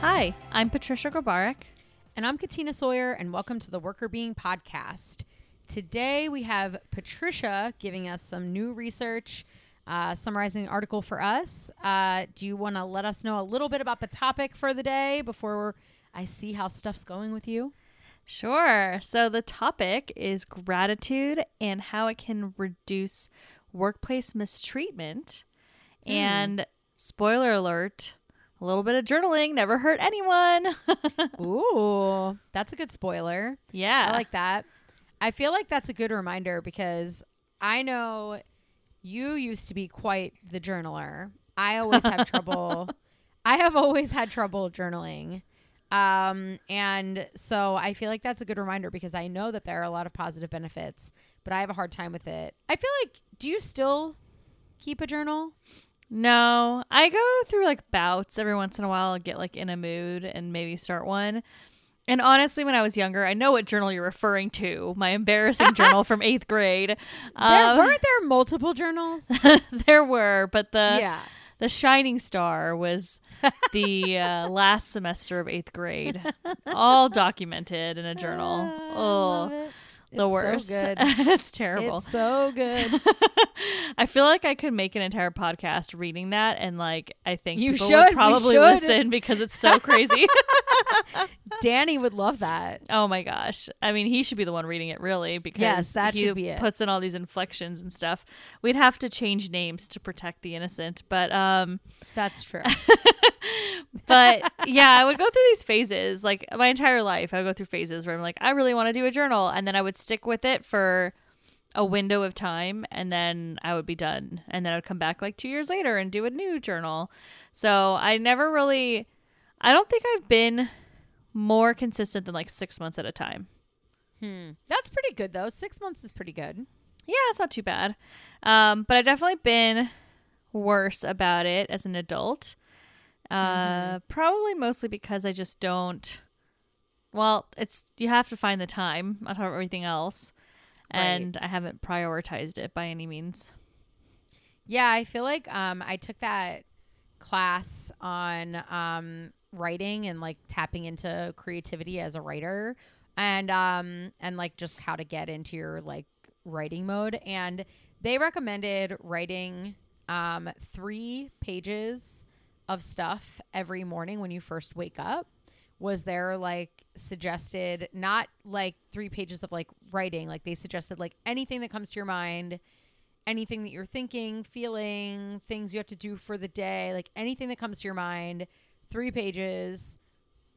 Hi, I'm Patricia Grabarek. And I'm Katina Sawyer, and welcome to the Workr Beeing Podcast. Today we have Patricia giving us some new research, uh, summarizing an article for us. Uh, do you want to let us know a little bit about the topic for the day before I see how stuff's going with you? Sure. So the topic is gratitude and how it can reduce workplace mistreatment. Hmm. And spoiler alert, a little bit of journaling never hurt anyone. Ooh, that's a good spoiler. yeah. I like that. I feel like that's a good reminder because I know you used to be quite the journaler. I always have trouble. I have always had trouble journaling. Um, and so I feel like that's a good reminder because I know that there are a lot of positive benefits, but I have a hard time with it. I feel like, do you still keep a journal? No, I go through like bouts every once in a while. I'll get like in a mood and maybe start one. And honestly, when I was younger, I know what journal you're referring to. My embarrassing journal from eighth grade. There, Um, weren't there multiple journals? there were, but the yeah. the shining star was the uh, last semester of eighth grade, all documented in a journal. I Oh. The It's worst. So good. it's terrible. It's so good. I feel like I could make an entire podcast reading that, and like I think You people should, would probably should. listen because it's so crazy. Danny would love that. oh my gosh! I mean, he should be the one reading it, really, because Yes, that he should be it. puts in all these inflections and stuff. We'd have to change names to protect the innocent, but um. That's true. but yeah, I would go through these phases. Like my entire life, I would go through phases where I'm like, I really want to do a journal, and then I would stick with it for a window of time, and then I would be done, and then I would come back like two years later and do a new journal. So I never really, I don't think I've been more consistent than like six months at a time. Hmm. That's pretty good though. Six months is pretty good. Yeah, it's not too bad. Um, but I've definitely been worse about it as an adult. Uh, Probably mostly because I just don't. Well, it's you have to find the time on top of everything else, Right. and I haven't prioritized it by any means. Yeah, I feel like um I took that class on um writing and like tapping into creativity as a writer and um and like just how to get into your like writing mode and they recommended writing um 3 pages of stuff every morning when you first wake up was there like suggested not like 3 pages of like writing like they suggested like anything that comes to your mind anything that you're thinking, feeling, things you have to do for the day, like anything that comes to your mind, three pages,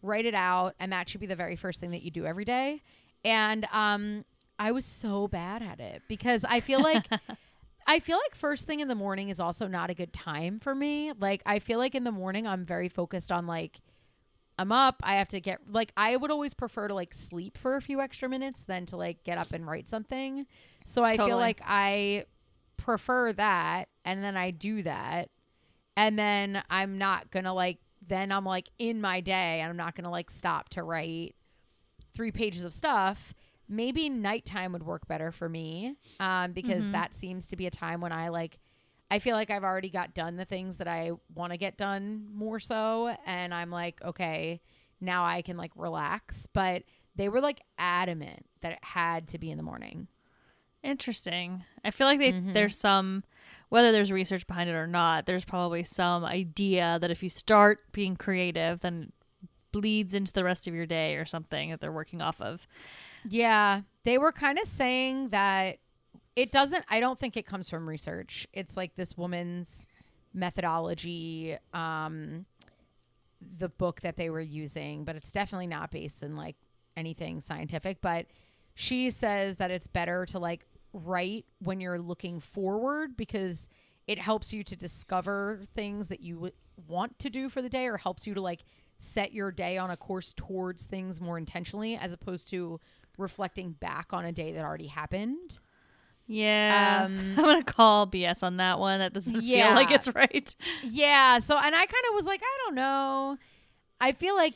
write it out, and that should be the very first thing that you do every day. And um, I was so bad at it because I feel like I feel like first thing in the morning is also not a good time for me. Like I feel like in the morning I'm very focused on like I'm up, I have to get like I would always prefer to like sleep for a few extra minutes than to like get up and write something. So I feel like I prefer that and then I do that. And then I'm not going to like then I'm like in my day and I'm not going to like stop to write three pages of stuff. Maybe nighttime would work better for me um, because Mhm. that seems to be a time when I like I feel like I've already got done the things that I want to get done more so. And I'm like, okay, now I can like relax. But they were like adamant that it had to be in the morning. Interesting. I feel like they, Mhm. there's some, whether there's research behind it or not, there's probably some idea that if you start being creative, then it bleeds into the rest of your day or something that they're working off of. Yeah. They were kind of saying that it doesn't, I don't think it comes from research. It's like this woman's methodology, um, the book that they were using, but it's definitely not based in like anything scientific. But she says that it's better to like write when you're looking forward because it helps you to discover things that you w- want to do for the day or helps you to like set your day on a course towards things more intentionally as opposed to reflecting back on a day that already happened. Yeah. Um, I'm going to call BS on that one. That doesn't Yeah. feel like it's right. Yeah. So, and I kind of was like, I don't know. I feel like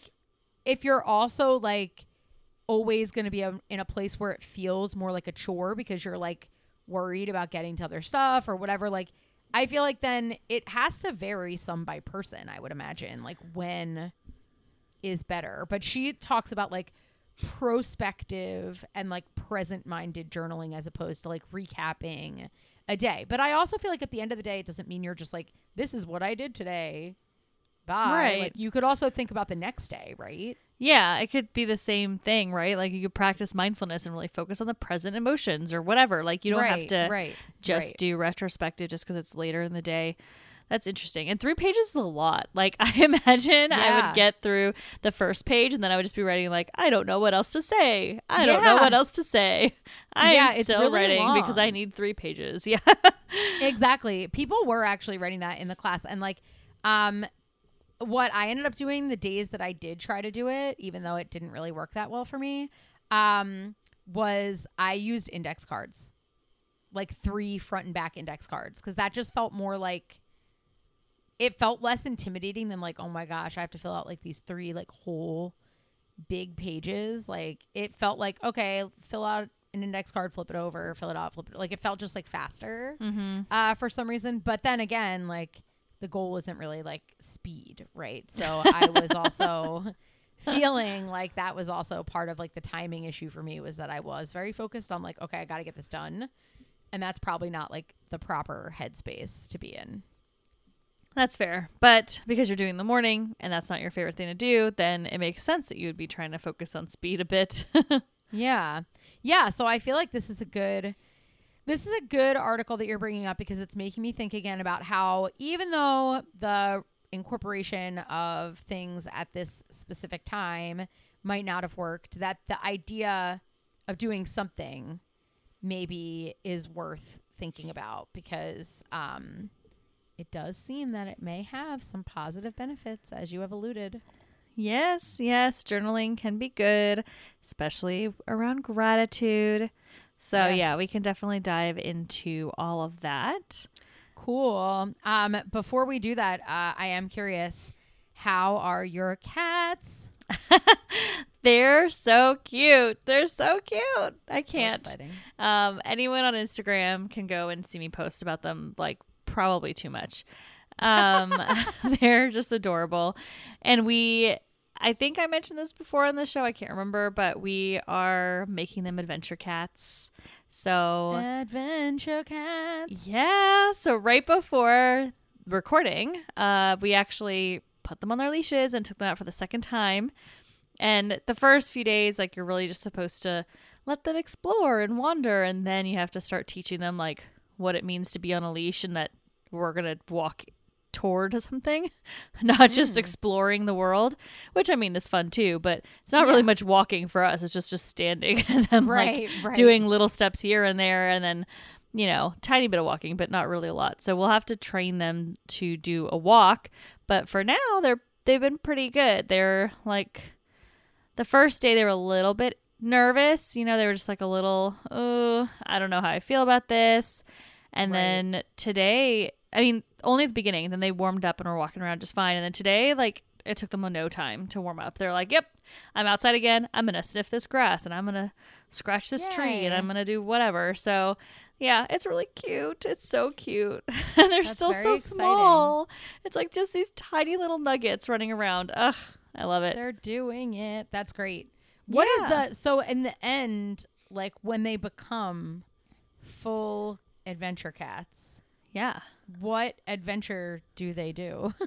if you're also like always going to be a, in a place where it feels more like a chore because you're like worried about getting to other stuff or whatever, like, I feel like then it has to vary some by person, I would imagine, like when is better. But she talks about like prospective and like present minded journaling as opposed to like recapping a day. But I also feel like at the end of the day, it doesn't mean you're just like, this is what I did today. Bye. Right. Like, you could also think about the next day, right? Yeah, it could be the same thing, right? Like you could practice mindfulness and really focus on the present emotions or whatever. Like you don't right, have to right, just right. do retrospective just because it's later in the day. That's interesting. And three pages is a lot. Like I imagine I would get through the first page and then I would just be writing like, I don't know what else to say. I don't know what else to say. I Yeah, am it's still really writing because I need three pages. Yeah. exactly. People were actually writing that in the class and like um what I ended up doing the days that I did try to do it, even though it didn't really work that well for me, um, was I used index cards. Like three front and back index cards. Cause that just felt more like it felt less intimidating than like, oh my gosh, I have to fill out like these three like whole big pages. Like it felt like, okay, fill out an index card, flip it over, fill it out, flip it. Like it felt just like faster mm-hmm. uh, for some reason. But then again, like the goal isn't really like speed, right? So I was also feeling like that was also part of like the timing issue for me was that I was very focused on like, okay, I got to get this done. And that's probably not like the proper headspace to be in. That's fair. But because you're doing the morning and that's not your favorite thing to do, then it makes sense that you would be trying to focus on speed a bit. Yeah. Yeah. So I feel like this is a good. This is a good article that you're bringing up because it's making me think again about how even though the incorporation of things at this specific time might not have worked, that the idea of doing something maybe is worth thinking about because um, it does seem that it may have some positive benefits, as you have alluded. Yes, yes, journaling can be good, especially around gratitude. So, yeah, we can definitely dive into all of that. Cool. Um, before we do that, uh, I am curious. How are your cats? They're so cute. They're so cute. I can't. exciting. Um, anyone on Instagram can go and see me post about them, like probably too much. Um, they're just adorable, and we. I think I mentioned this before on the show. I can't remember, but we are making them adventure cats. So Adventure cats. yeah, so right before recording, uh, we actually put them on their leashes and took them out for the second time. And the first few days, like you're really just supposed to let them explore and wander, and then you have to start teaching them like what it means to be on a leash and that we're gonna walk toward something, not just hmm. exploring the world, which I mean is fun too, but it's not really much walking for us. It's just just standing and then Right, like right. doing little steps here and there, and then you know, tiny bit of walking, but not really a lot. So we'll have to train them to do a walk. But for now, they're they've been pretty good. They're like the first day they were a little bit nervous. You know, they were just like a little, oh, I don't know how I feel about this. And Right. then today, I mean, only at the beginning. Then they warmed up and were walking around just fine. And then today, like it took them no time to warm up. They're like, "Yep, I'm outside again. I'm gonna sniff this grass and I'm gonna scratch this tree and I'm gonna do whatever." So yeah, it's really cute. It's so cute. and they're That's still so exciting. small. It's like just these tiny little nuggets running around. Ugh, I love it. They're doing it. That's great. What is Yeah. the so in the end, like when they become full adventure cats, Yeah. what adventure do they do?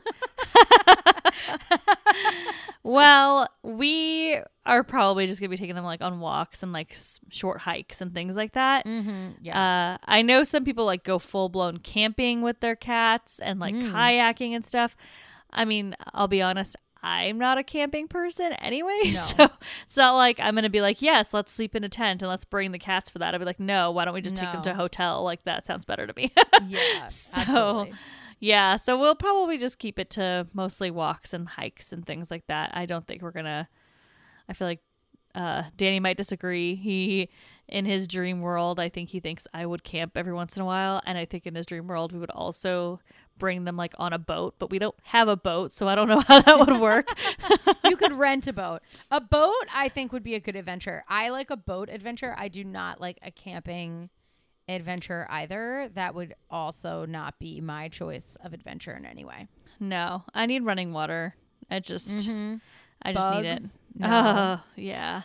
Well, we are probably just gonna be taking them like on walks and like s- short hikes and things like that. mm-hmm. Yeah. Uh, I know some people like go full blown camping with their cats and like Mm. kayaking and stuff. I mean, I'll be honest, I'm not a camping person anyway, No. so it's not like I'm gonna be like, yes, let's sleep in a tent and let's bring the cats for that. I'd be like, no, why don't we just take them to a hotel? Like that sounds better to me. yeah. so- absolutely. yeah, so we'll probably just keep it to mostly walks and hikes and things like that. I don't think we're gonna. I feel like uh, Danny might disagree. He, in his dream world, I think he thinks I would camp every once in a while, and I think in his dream world we would also bring them like on a boat, but we don't have a boat, so I don't know how that would work. you could rent a boat. A boat, I think, would be a good adventure. I like a boat adventure. I do not like a camping adventure either. That would also not be my choice of adventure in any way. no, I need running water. I just, Mm-hmm. I just need it. No. Oh, yeah.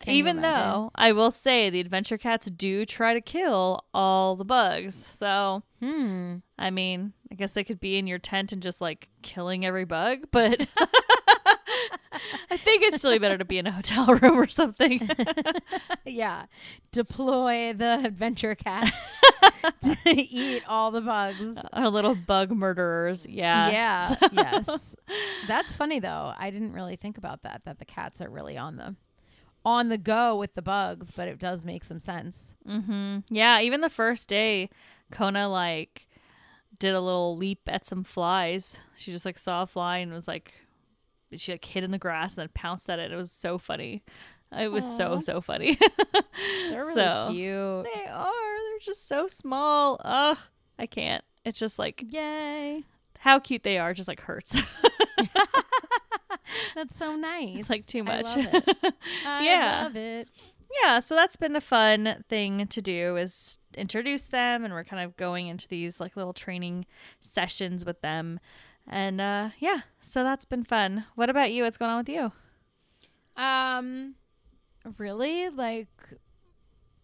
Can Even though I will say the adventure cats do try to kill all the bugs. So, Hmm. I mean, I guess they could be in your tent and just like killing every bug, but I think it's still better to be in a hotel room or something. Yeah. Deploy the adventure cat to eat all the bugs. Our little bug murderers. Yeah. Yeah. yes. That's funny though. I didn't really think about that. That the cats are really on the on the go with the bugs, but it does make some sense. Mm-hmm. Yeah. Even the first day, Kona like did a little leap at some flies. She just like saw a fly and was like, she like hid in the grass and then pounced at it. It was so funny. It was so so funny. They're really So- cute. they are. They're just so small. Ugh. I can't. It's just like Yay. how cute they are. Just like hurts. That's so nice. it's like too much. I love it. I Yeah. love it. yeah so that's been a fun thing to do is introduce them and we're kind of going into these like little training sessions with them and uh yeah so that's been fun what about you what's going on with you Um really like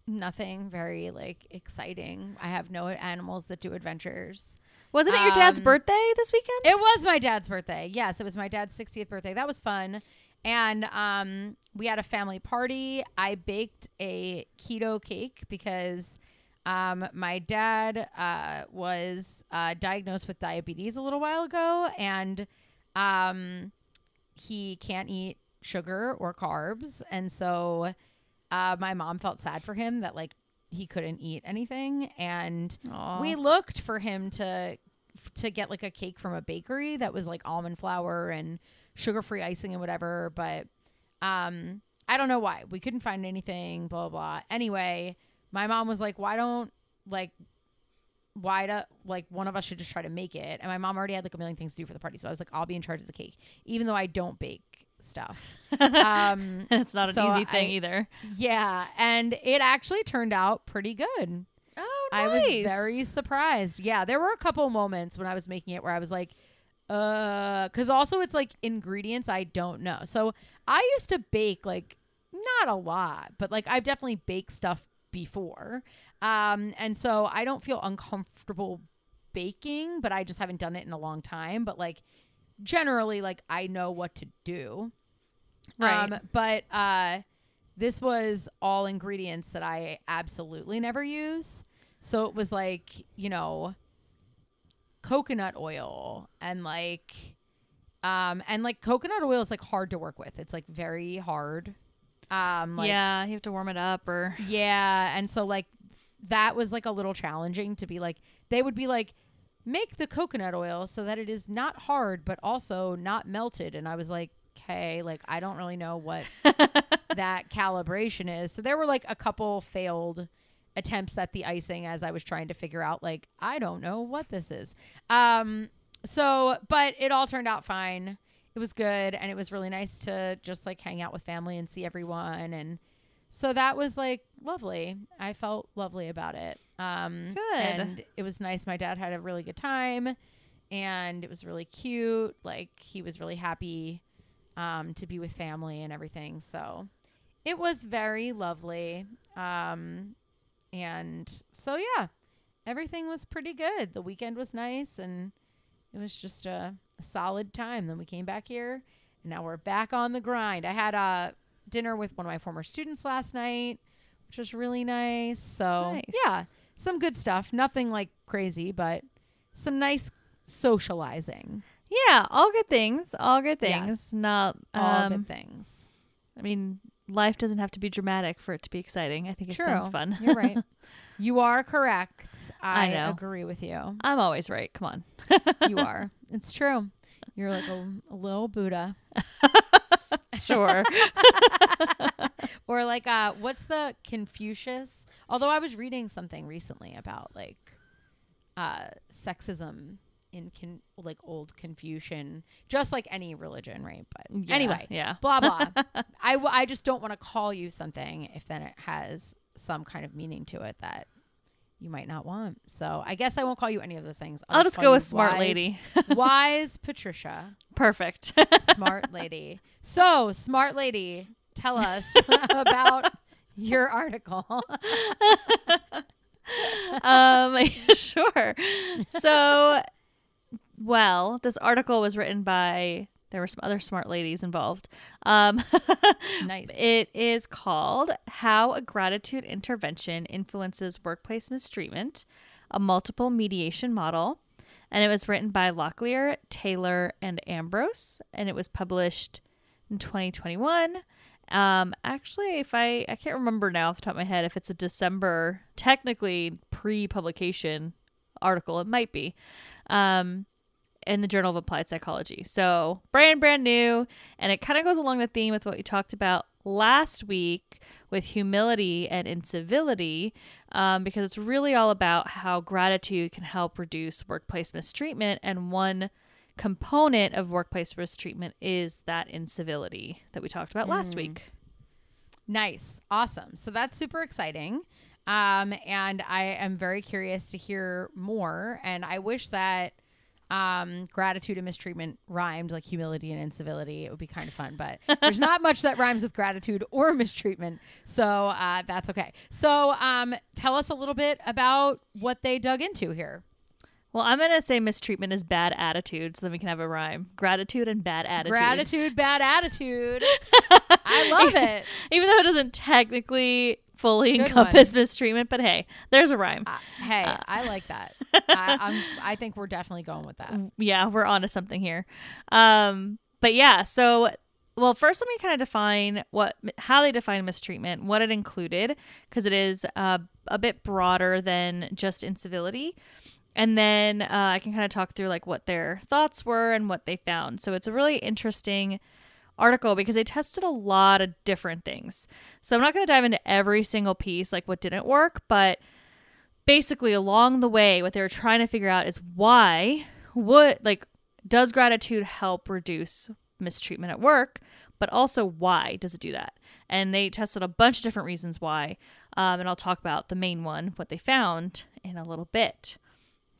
nothing very like exciting. I have no animals that do adventures. Wasn't it your dad's Um, birthday this weekend It was my dad's birthday. Yes, it was my dad's 60th birthday. That was fun. And um, we had a family party. I baked a keto cake because um, my dad uh, was uh, diagnosed with diabetes a little while ago, and um, he can't eat sugar or carbs. And so uh, my mom felt sad for him that like he couldn't eat anything, and Aw. we looked for him to to get like a cake from a bakery that was like almond flour and sugar free icing and whatever. But um i don't know why. We couldn't find anything blah blah, blah. anyway my mom was like why don't like why do like one of us should just try to make it? And my mom already had like a million things to do for the party. So i was like i'll be in charge of the cake even though i don't bake stuff um and it's not an so easy thing I- either yeah and it actually turned out pretty good oh nice. I was very surprised. Yeah, there were a couple moments when I was making it where I was like, uh, because also it's like ingredients I don't know. So I used to bake like not a lot, but like I've definitely baked stuff before. Um, and so I don't feel uncomfortable baking, but I just haven't done it in a long time. But like generally, like I know what to do. Right. Um, but uh, this was all ingredients that I absolutely never use. So it was like, you know, coconut oil and like um and like coconut oil is like hard to work with. It's like very hard. Um like yeah you have to warm it up or yeah, and so like that was like a little challenging to be like they would be like make the coconut oil so that it is not hard but also not melted and I was like okay, like I don't really know what that calibration is. So there were like a couple failed attempts at the icing as I was trying to figure out like I don't know what this is. Um so but it all turned out fine. It was good and it was really nice to just like hang out with family and see everyone and so that was like lovely. I felt lovely about it. Um Good. and it was nice. My dad had a really good time and it was really cute. Like he was really happy um to be with family and everything. So it was very lovely. Um and so yeah, everything was pretty good. The weekend was nice and it was just a, a solid time. Then we came back here and now we're back on the grind. I had a dinner with one of my former students last night, which was really nice. So Nice. yeah, some good stuff. Nothing like crazy, but some nice socializing. yeah all good things all good things Yes. not All um good things. i mean life doesn't have to be dramatic for it to be exciting i think it True. sounds fun You're right. You are correct. I, I agree with you. i'm always right come on You are. It's true. You're like a, a little Buddha. sure Or like uh what's the Confucius? Although I was reading something recently about like uh sexism in con- like old Confucian, just like any religion, right? But Yeah, anyway, yeah blah blah. I, w- I just don't want to call you something if then it has some kind of meaning to it that you might not want. So I guess I won't call you any of those things. I'll just go with smart wise- lady. wise Patricia. Perfect. Smart lady. So, smart lady, tell us about your article. um, sure. So, well, this article was written by there were some other smart ladies involved. Um, nice. it is called "How a Gratitude Intervention Influences Workplace Mistreatment: A Multiple Mediation Model," and it was written by Locklear, Taylor, and Ambrose, and it was published in 2021. Um, actually, if I I can't remember now off the top of my head if it's a December technically pre-publication article. It might be. Um, in the Journal of Applied Psychology. So brand brand new, and it kind of goes along the theme with what we talked about last week with humility and incivility, um, because it's really all about how gratitude can help reduce workplace mistreatment, and one component of workplace mistreatment is that incivility that we talked about last week. Nice. Awesome. So that's super exciting. Um, and I am very curious to hear more. And I wish that um, gratitude and mistreatment rhymed like humility and incivility. It would be kind of fun, but there's not much that rhymes with gratitude or mistreatment. So uh, that's okay. So um, tell us a little bit about what they dug into here. Well, I'm gonna say mistreatment is bad attitude, so then we can have a rhyme: gratitude and bad attitude. Gratitude, bad attitude. I love it. even though it doesn't technically fully Good encompass mistreatment, but hey, there's a rhyme. Uh, hey, I like that. I, I'm, I think we're definitely going with that. yeah, we're onto something here. Um, but yeah, so well, first let me kind of define what how they define mistreatment, what it included, because it is uh, a bit broader than just incivility. And then uh, I can kind of talk through like what their thoughts were and what they found. So it's a really interesting article because they tested a lot of different things. So I'm not going to dive into every single piece, like what didn't work, but basically along the way, what they were trying to figure out is why would like does gratitude help reduce mistreatment at work, but also why does it do that? And they tested a bunch of different reasons why, um, and I'll talk about the main one, what they found, in a little bit.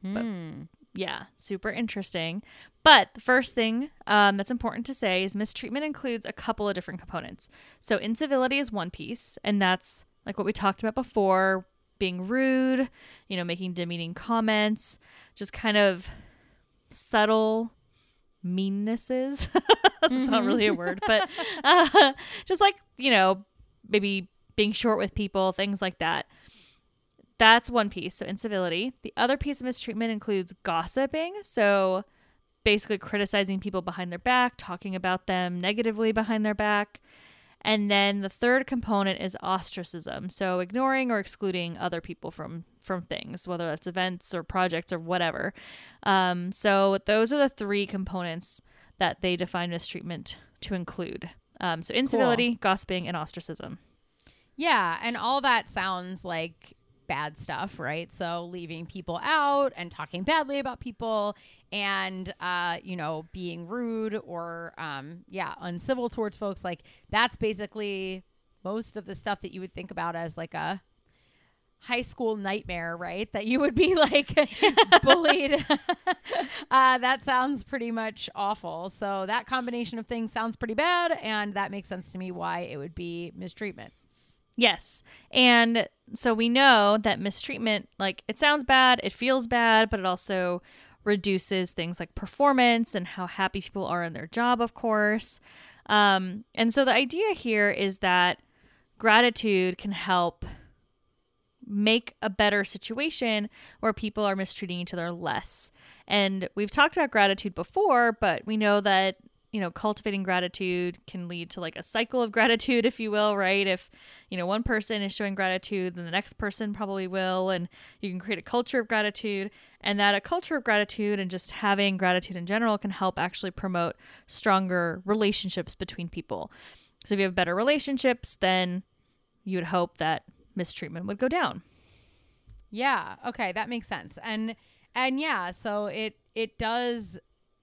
But- Hmm. Yeah, super interesting. But the first thing um, that's important to say is mistreatment includes a couple of different components. So, incivility is one piece, and that's like what we talked about before being rude, you know, making demeaning comments, just kind of subtle meannesses. that's not really a word, but uh, just like, you know, maybe being short with people, things like that. That's one piece, so incivility. The other piece of mistreatment includes gossiping, so basically criticizing people behind their back, talking about them negatively behind their back. And then the third component is ostracism, so ignoring or excluding other people from from things, whether that's events or projects or whatever. Um, so those are the three components that they define mistreatment to include. Um, so incivility, gossiping, and ostracism. Yeah, and all that sounds like bad stuff, right? So leaving people out and talking badly about people and uh, you know, being rude or um yeah, uncivil towards folks like that's basically most of the stuff that you would think about as like a high school nightmare, right? That you would be like bullied. uh, that sounds pretty much awful. So that combination of things sounds pretty bad, and that makes sense to me why it would be mistreatment. Yes. And so we know that mistreatment, like, it sounds bad, it feels bad, but it also reduces things like performance and how happy people are in their job, of course. Um, and so the idea here is that gratitude can help make a better situation where people are mistreating each other less. And we've talked about gratitude before, but we know that you know cultivating gratitude can lead to like a cycle of gratitude if you will right? If you know one person is showing gratitude then the next person probably will and you can create a culture of gratitude. And that a culture of gratitude and just having gratitude in general can help actually promote stronger relationships between people. So if you have better relationships then you would hope that mistreatment would go down. Yeah. Okay, that makes sense. And and yeah, so it it does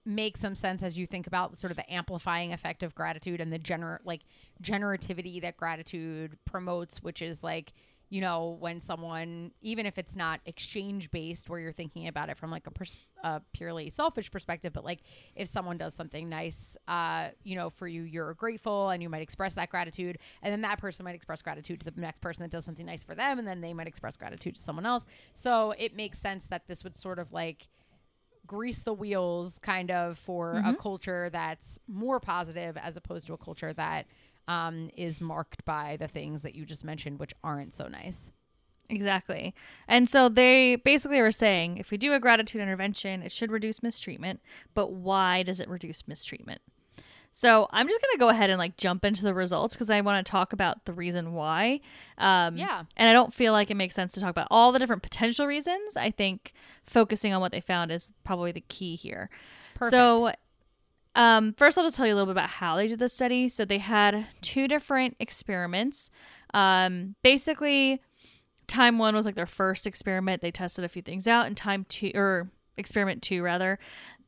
make some sense as you think about sort of the amplifying effect of gratitude and the gener like generativity that gratitude promotes, which is like you know, when someone, even if it's not exchange based, where you're thinking about it from like a, pers- a purely selfish perspective, but like if someone does something nice, uh, you know, for you, you're grateful and you might express that gratitude. And then that person might express gratitude to the next person that does something nice for them. And then they might express gratitude to someone else. So it makes sense that this would sort of like, grease the wheels kind of for a culture that's more positive as opposed to a culture that um, is marked by the things that you just mentioned, which aren't so nice. Exactly. And so they basically were saying if we do a gratitude intervention, it should reduce mistreatment, but why does it reduce mistreatment? So I'm just going to go ahead and like jump into the results because I want to talk about the reason why. Um, Yeah. And I don't feel like it makes sense to talk about all the different potential reasons. I think focusing on what they found is probably the key here. Perfect. So, um, first, I'll just tell you a little bit about how they did the study. So, they had two different experiments. Um, basically, time one was like their first experiment. They tested a few things out, and time two, or experiment two, rather,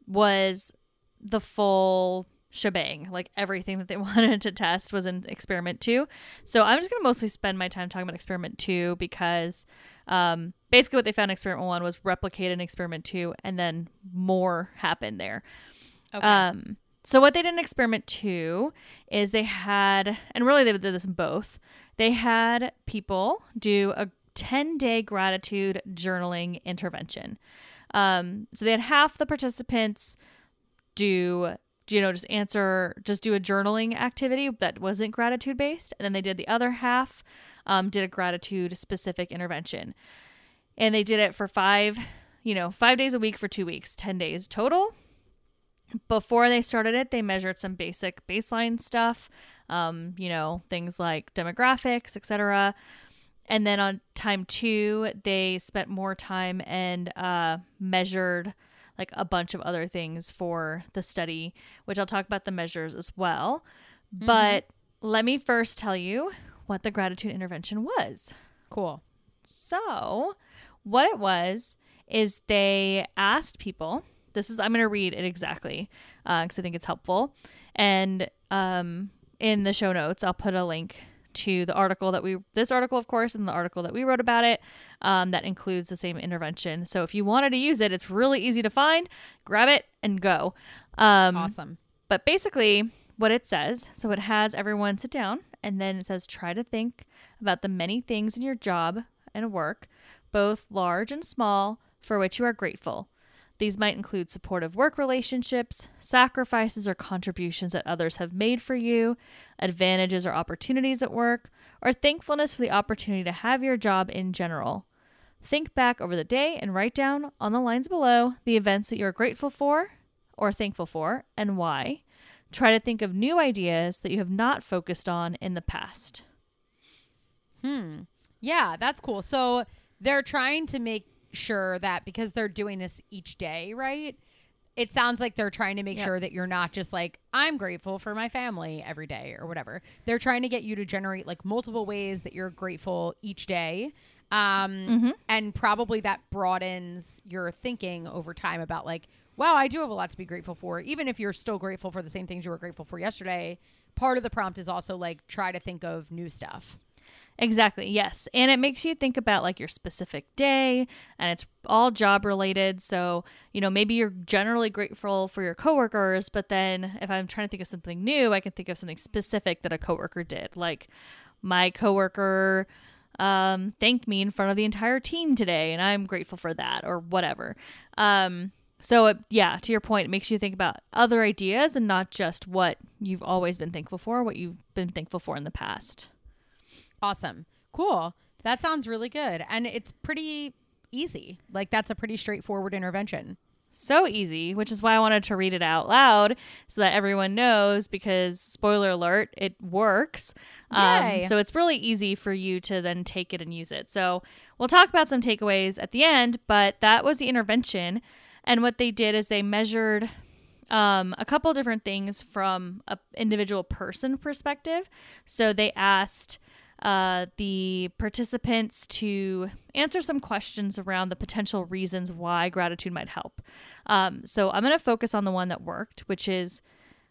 was the full shebang. Like everything that they wanted to test was in experiment two. So, I'm just going to mostly spend my time talking about experiment two because um, basically what they found in experiment one was replicated in experiment two, and then more happened there. Okay. Um, so what they did in experiment two is they had, and really they did this in both. They had people do a 10 day gratitude journaling intervention. Um, so they had half the participants do, you know, just answer, just do a journaling activity that wasn't gratitude based. And then they did the other half, um, did a gratitude specific intervention. And they did it for five, you know, five days a week for two weeks, 10 days total before they started it, they measured some basic baseline stuff, um, you know, things like demographics, etc. And then on time two, they spent more time and uh, measured like a bunch of other things for the study, which I'll talk about the measures as well. But let me first tell you what the gratitude intervention was. cool. So, what it was is they asked people. This is I'm going to read it exactly because I think it's helpful. And um, in the show notes, I'll put a link to the article that we this article, of course, and the article that we wrote about it. Um, that includes the same intervention. So if you wanted to use it, it's really easy to find. Grab it and go. Um, Awesome. but basically, what it says so it has everyone sit down and then it says try to think about the many things in your job and work, both large and small, for which you are grateful. These might include supportive work relationships, sacrifices or contributions that others have made for you, advantages or opportunities at work, or thankfulness for the opportunity to have your job in general. Think back over the day and write down on the lines below the events that you're grateful for or thankful for and why. Try to think of new ideas that you have not focused on in the past. Hmm. Yeah, that's cool. So they're trying to make sure that because they're doing this each day, right? It sounds like they're trying to make Yep. sure that you're not just like, I'm grateful for my family every day or whatever. They're trying to get you to generate like multiple ways that you're grateful each day. Um, Mhm. And probably that broadens your thinking over time about like, wow, I do have a lot to be grateful for. Even if you're still grateful for the same things you were grateful for yesterday, part of the prompt is also like, try to think of new stuff. Exactly, yes. And it makes you think about like your specific day and it's all job related. So, you know, maybe you're generally grateful for your coworkers, but then if I'm trying to think of something new, I can think of something specific that a coworker did. Like my coworker um thanked me in front of the entire team today and I'm grateful for that or whatever. Um so it, yeah, to your point, it makes you think about other ideas and not just what you've always been thankful for, what you've been thankful for in the past. Awesome. Cool. That sounds really good. And it's pretty easy. Like that's a pretty straightforward intervention. so easy, which is why I wanted to read it out loud so that everyone knows because spoiler alert, it works. Um, so it's really easy for you to then take it and use it. So we'll talk about some takeaways at the end, but that was the intervention. And what they did is they measured um, a couple different things from a individual person perspective. So they asked uh, the participants to answer some questions around the potential reasons why gratitude might help. Um, so I'm going to focus on the one that worked, which is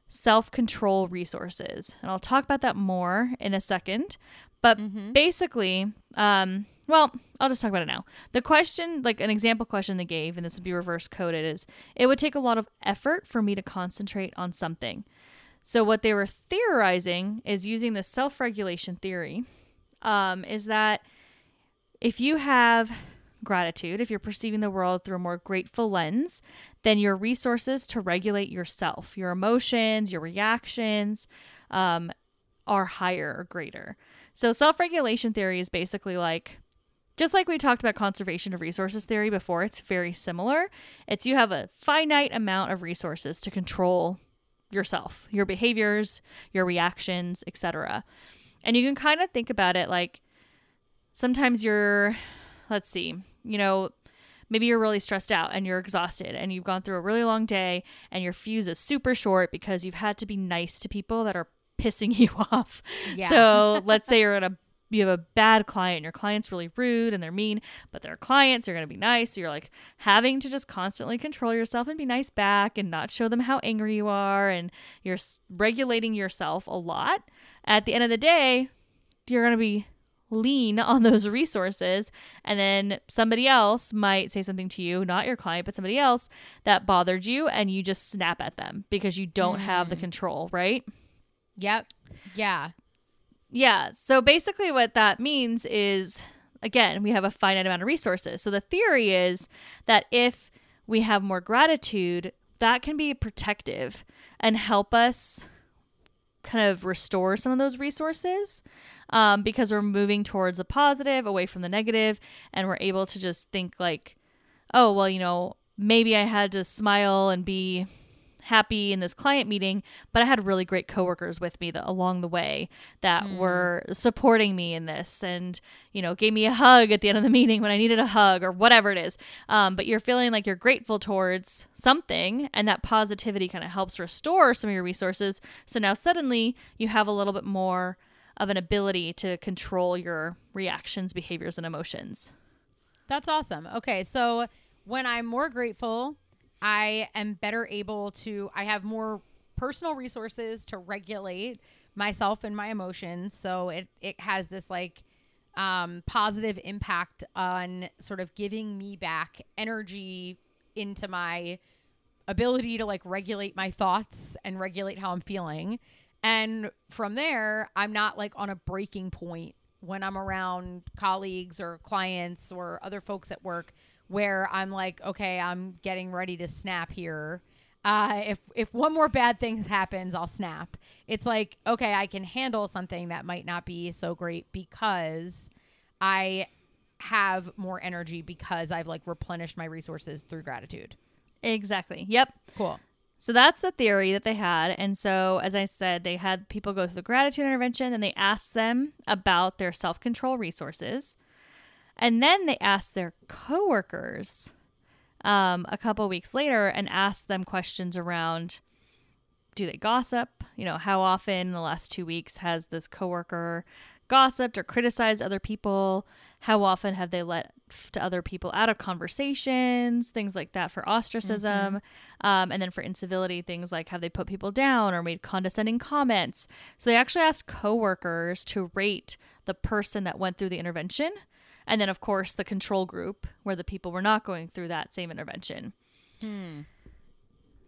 self control resources. And I'll talk about that more in a second. But Mhm. basically, um, well, I'll just talk about it now. The question, like an example question they gave, and this would be reverse coded, is it would take a lot of effort for me to concentrate on something. So what they were theorizing is using the self-regulation theory, um, is that if you have gratitude, if you're perceiving the world through a more grateful lens, then your resources to regulate yourself, your emotions, your reactions, um, are higher or greater. So self regulation theory is basically like, just like we talked about conservation of resources theory before, it's very similar. It's you have a finite amount of resources to control yourself, your behaviors, your reactions, etc. And you can kind of think about it like sometimes you're, let's see, you know, maybe you're really stressed out and you're exhausted and you've gone through a really long day and your fuse is super short because you've had to be nice to people that are pissing you off. Yeah. So let's say you're at a you have a bad client, and your client's really rude and they're mean, but they're clients, you're going to be nice. So you're like having to just constantly control yourself and be nice back and not show them how angry you are. And you're regulating yourself a lot. At the end of the day, you're going to be lean on those resources. And then somebody else might say something to you, not your client, but somebody else that bothered you. And you just snap at them because you don't have the mm. control, right? Yep. Yeah. Yeah. So basically, what that means is again, we have a finite amount of resources. So the theory is that if we have more gratitude, that can be protective and help us kind of restore some of those resources um, because we're moving towards a positive, away from the negative, and we're able to just think like, oh, well, you know, maybe I had to smile and be happy in this client meeting, but I had really great coworkers with me that, along the way that were supporting me in this and, you know, gave me a hug at the end of the meeting when I needed a hug or whatever it is. Um, but you're feeling like you're grateful towards something, and that positivity kind of helps restore some of your resources. So now suddenly you have a little bit more of an ability to control your reactions, behaviors, and emotions. That's awesome. Okay, so when I'm more grateful, I am better able to I have more personal resources to regulate myself and my emotions. So it it has this like um positive impact on sort of giving me back energy into my ability to like regulate my thoughts and regulate how I'm feeling. And from there, I'm not like on a breaking point when I'm around colleagues or clients or other folks at work where I'm like, okay, I'm getting ready to snap here. Uh, if if one more bad thing happens, I'll snap. It's like, okay, I can handle something that might not be so great because I have more energy because I've like replenished my resources through gratitude. Exactly. Yep. Cool. So that's the theory that they had. And so, as I said, they had people go through the gratitude intervention and they asked them about their self control resources. And then they asked their coworkers um, a couple weeks later and asked them questions around do they gossip? You know, how often in the last two weeks has this coworker gossiped or criticized other people? How often have they let to other people out of conversations? Things like that for ostracism. Um, and then for incivility, things like have they put people down or made condescending comments? So they actually asked coworkers to rate the person that went through the intervention. And then, of course, the control group where the people were not going through that same intervention.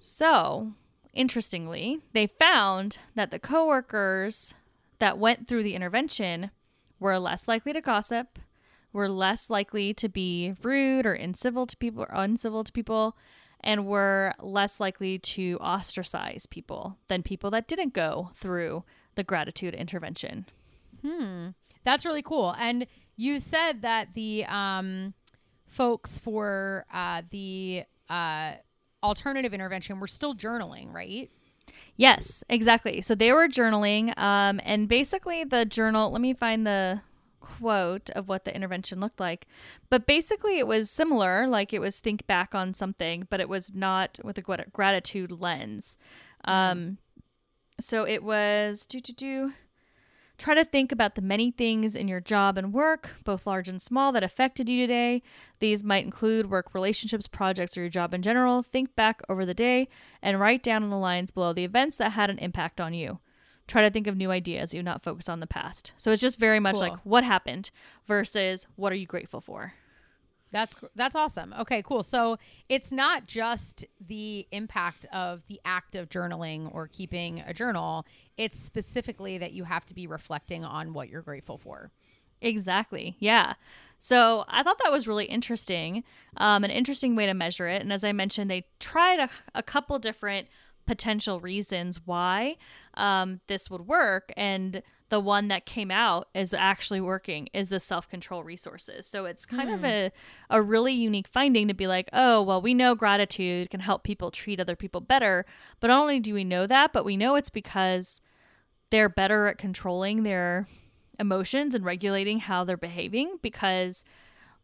So, interestingly, they found that the coworkers that went through the intervention were less likely to gossip, were less likely to be rude or incivil to people or uncivil to people, and were less likely to ostracize people than people that didn't go through the gratitude intervention. Hmm. That's really cool. And you said that the um, folks for uh, the uh, alternative intervention were still journaling, right? Yes, exactly. So they were journaling, um, and basically the journal. Let me find the quote of what the intervention looked like. But basically, it was similar. Like it was think back on something, but it was not with a gratitude lens. Um, so it was do do do. Try to think about the many things in your job and work, both large and small, that affected you today. These might include work relationships, projects, or your job in general. Think back over the day and write down on the lines below the events that had an impact on you. try to think of new ideas. You not focus on the past. So it's just very much Cool. like what happened versus what are you grateful for. That's that's awesome. Okay, cool. So it's not just the impact of the act of journaling or keeping a journal. It's specifically that you have to be reflecting on what you're grateful for. Exactly. Yeah. So I thought that was really interesting, um, an interesting way to measure it. And as I mentioned, they tried a, a couple different potential reasons why um, this would work. And the one that came out is actually working is the self control resources. So it's kind of a, a really unique finding to be like, oh, well, we know gratitude can help people treat other people better. But not only do we know that, but we know it's because they're better at controlling their emotions and regulating how they're behaving because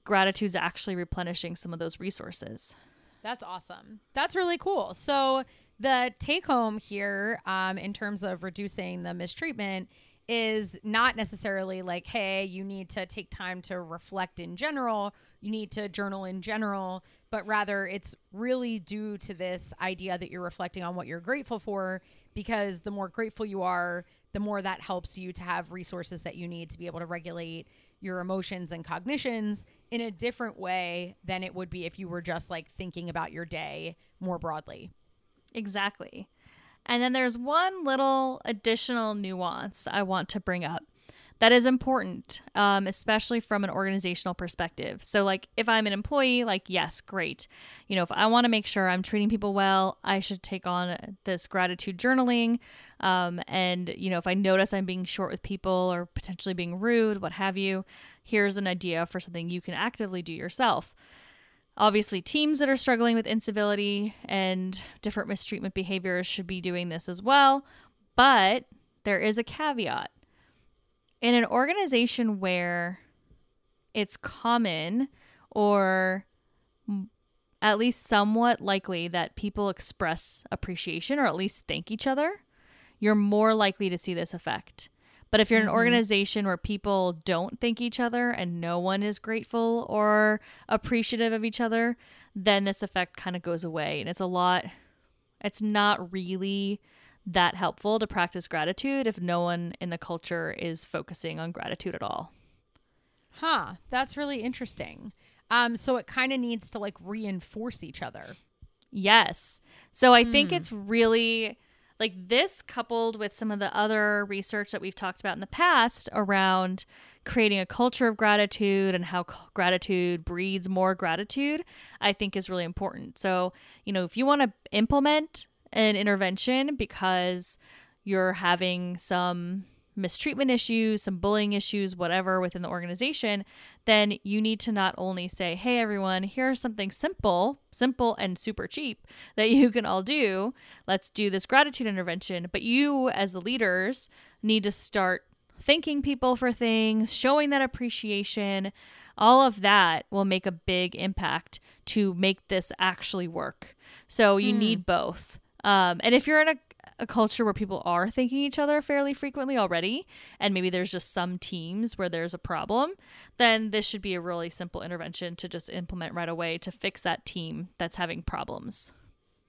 gratitude's actually replenishing some of those resources. That's awesome. That's really cool. So the take home here, um, in terms of reducing the mistreatment, is not necessarily like, hey, you need to take time to reflect in general, you need to journal in general, but rather it's really due to this idea that you're reflecting on what you're grateful for, because the more grateful you are, the more that helps you to have resources that you need to be able to regulate your emotions and cognitions in a different way than it would be if you were just like thinking about your day more broadly. Exactly. And then there's one little additional nuance I want to bring up that is important, um, especially from an organizational perspective. So, like, if I'm an employee, like, yes, great. You know, if I want to make sure I'm treating people well, I should take on this gratitude journaling. Um, and, you know, if I notice I'm being short with people or potentially being rude, what have you, here's an idea for something you can actively do yourself. Obviously, teams that are struggling with incivility and different mistreatment behaviors should be doing this as well. But there is a caveat. In an organization where it's common or at least somewhat likely that people express appreciation or at least thank each other, you're more likely to see this effect. But if you're in an organization where people don't thank each other and no one is grateful or appreciative of each other, then this effect kind of goes away. And it's a lot, it's not really that helpful to practice gratitude if no one in the culture is focusing on gratitude at all. Huh, that's really interesting. Um so it kind of needs to like reinforce each other. Yes. So I think Hmm. it's really like this coupled with some of the other research that we've talked about in the past around creating a culture of gratitude and how gratitude breeds more gratitude, I think is really important. So, you know, if you want to implement an intervention because you're having some mistreatment issues, some bullying issues, whatever within the organization, then you need to not only say, hey, everyone, here's something simple, simple and super cheap that you can all do. Let's do this gratitude intervention. But you, as the leaders, need to start thanking people for things, showing that appreciation. All of that will make a big impact to make this actually work. So you Hmm. need both. Um, and if you're in a a culture where people are thanking each other fairly frequently already, and maybe there's just some teams where there's a problem, then this should be a really simple intervention to just implement right away to fix that team that's having problems.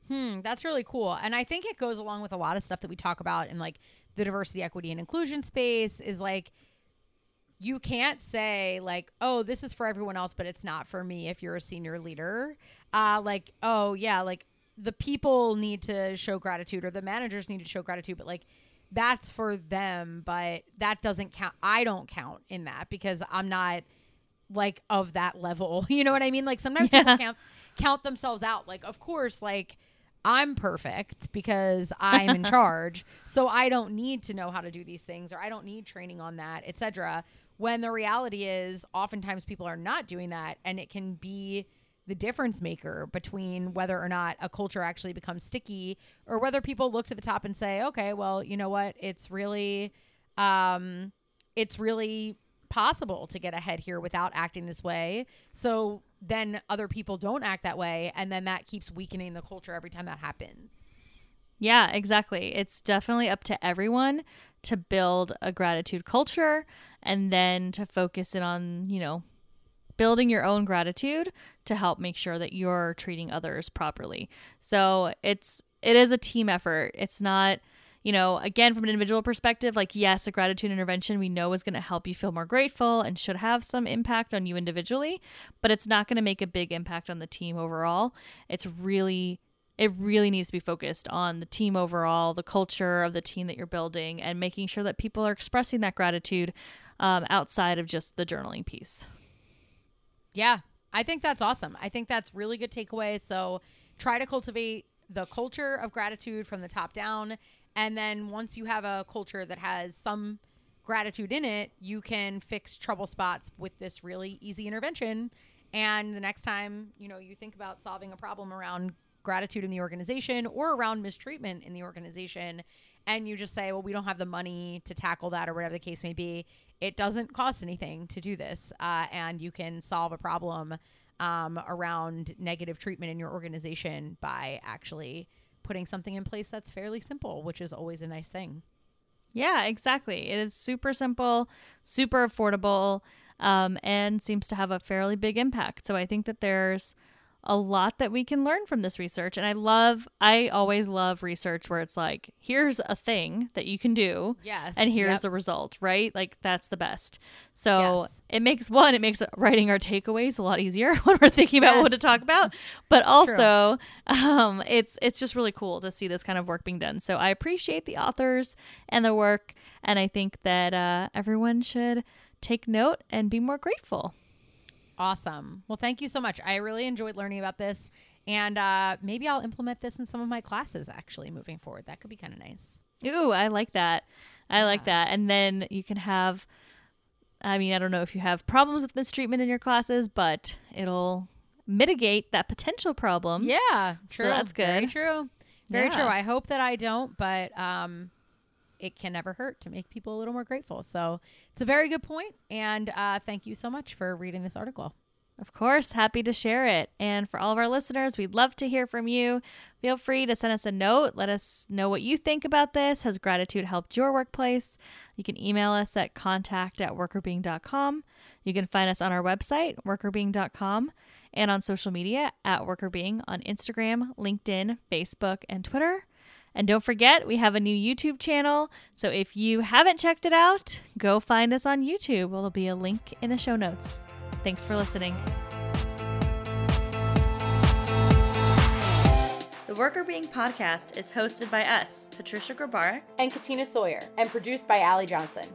Hmm, that's really cool. And I think it goes along with a lot of stuff that we talk about in like the diversity, equity, and inclusion space is like you can't say like, oh, this is for everyone else, but it's not for me if you're a senior leader. Uh like, oh yeah, like the people need to show gratitude or the managers need to show gratitude, but like that's for them, but that doesn't count. I don't count in that because I'm not like of that level. You know what I mean? Like sometimes Yeah. people count count themselves out. Like, of course, like I'm perfect because I'm in charge. So I don't need to know how to do these things or I don't need training on that, etc. When the reality is oftentimes people are not doing that and it can be the difference maker between whether or not a culture actually becomes sticky or whether people look to the top and say, "Okay, well, you know what? It's really um it's really possible to get ahead here without acting this way. So then other people don't act that way and then that keeps weakening the culture every time that happens. Yeah, exactly. It's definitely up to everyone to build a gratitude culture and then to focus in on, you know, building your own gratitude to help make sure that you're treating others properly. So, it's it is a team effort. It's not you know, again, from an individual perspective, like, yes, a gratitude intervention we know is going to help you feel more grateful and should have some impact on you individually, but it's not going to make a big impact on the team overall. It's really, it really needs to be focused on the team overall, the culture of the team that you're building, and making sure that people are expressing that gratitude um, outside of just the journaling piece. Yeah, I think that's awesome. I think that's really good takeaway. So try to cultivate the culture of gratitude from the top down. And then once you have a culture that has some gratitude in it, you can fix trouble spots with this really easy intervention. And the next time, you know, you think about solving a problem around gratitude in the organization or around mistreatment in the organization, and you just say, well, we don't have the money to tackle that or whatever the case may be, it doesn't cost anything to do this. Uh, and you can solve a problem um, around negative treatment in your organization by actually putting something in place that's fairly simple, which is always a nice thing. Yeah, exactly. It is super simple, super affordable, um, and seems to have a fairly big impact. So I think that there's a lot that we can learn from this research. And I love, I always love research where it's like, here's a thing that you can do. Yes. And here's yep. the result, right? Like that's the best. So Yes. it makes one, it makes writing our takeaways a lot easier when we're thinking about what to talk about. But also, um, it's it's just really cool to see this kind of work being done. So I appreciate the authors and the work, and I think that uh, everyone should take note and be more grateful. Awesome. Well, thank you so much. I really enjoyed learning about this. And uh, maybe I'll implement this in some of my classes actually moving forward. That could be kind of nice. Ooh, I like that. I like that. And then you can have I mean, I don't know if you have problems with mistreatment in your classes, but it'll mitigate that potential problem. Yeah, So true. that's Very good. true. Very Yeah. true. I hope that I don't, but um, it can never hurt to make people a little more grateful. So it's a very good point, and uh, thank you so much for reading this article. Of course, happy to share it. And for all of our listeners, we'd love to hear from you. Feel free to send us a note. Let us know what you think about this. Has gratitude helped your workplace? You can email us at contact at workrbeeing.com. You can find us on our website, workrbeeing.com, and on social media at workrbeeing on Instagram, LinkedIn, Facebook, and Twitter. And don't forget, we have a new YouTube channel. So if you haven't checked it out, go find us on YouTube. There'll be a link in the show notes. Thanks for listening. The Workr Beeing podcast is hosted by us, Patricia Grabarek, And Katina Sawyer, and produced by Allie Johnson.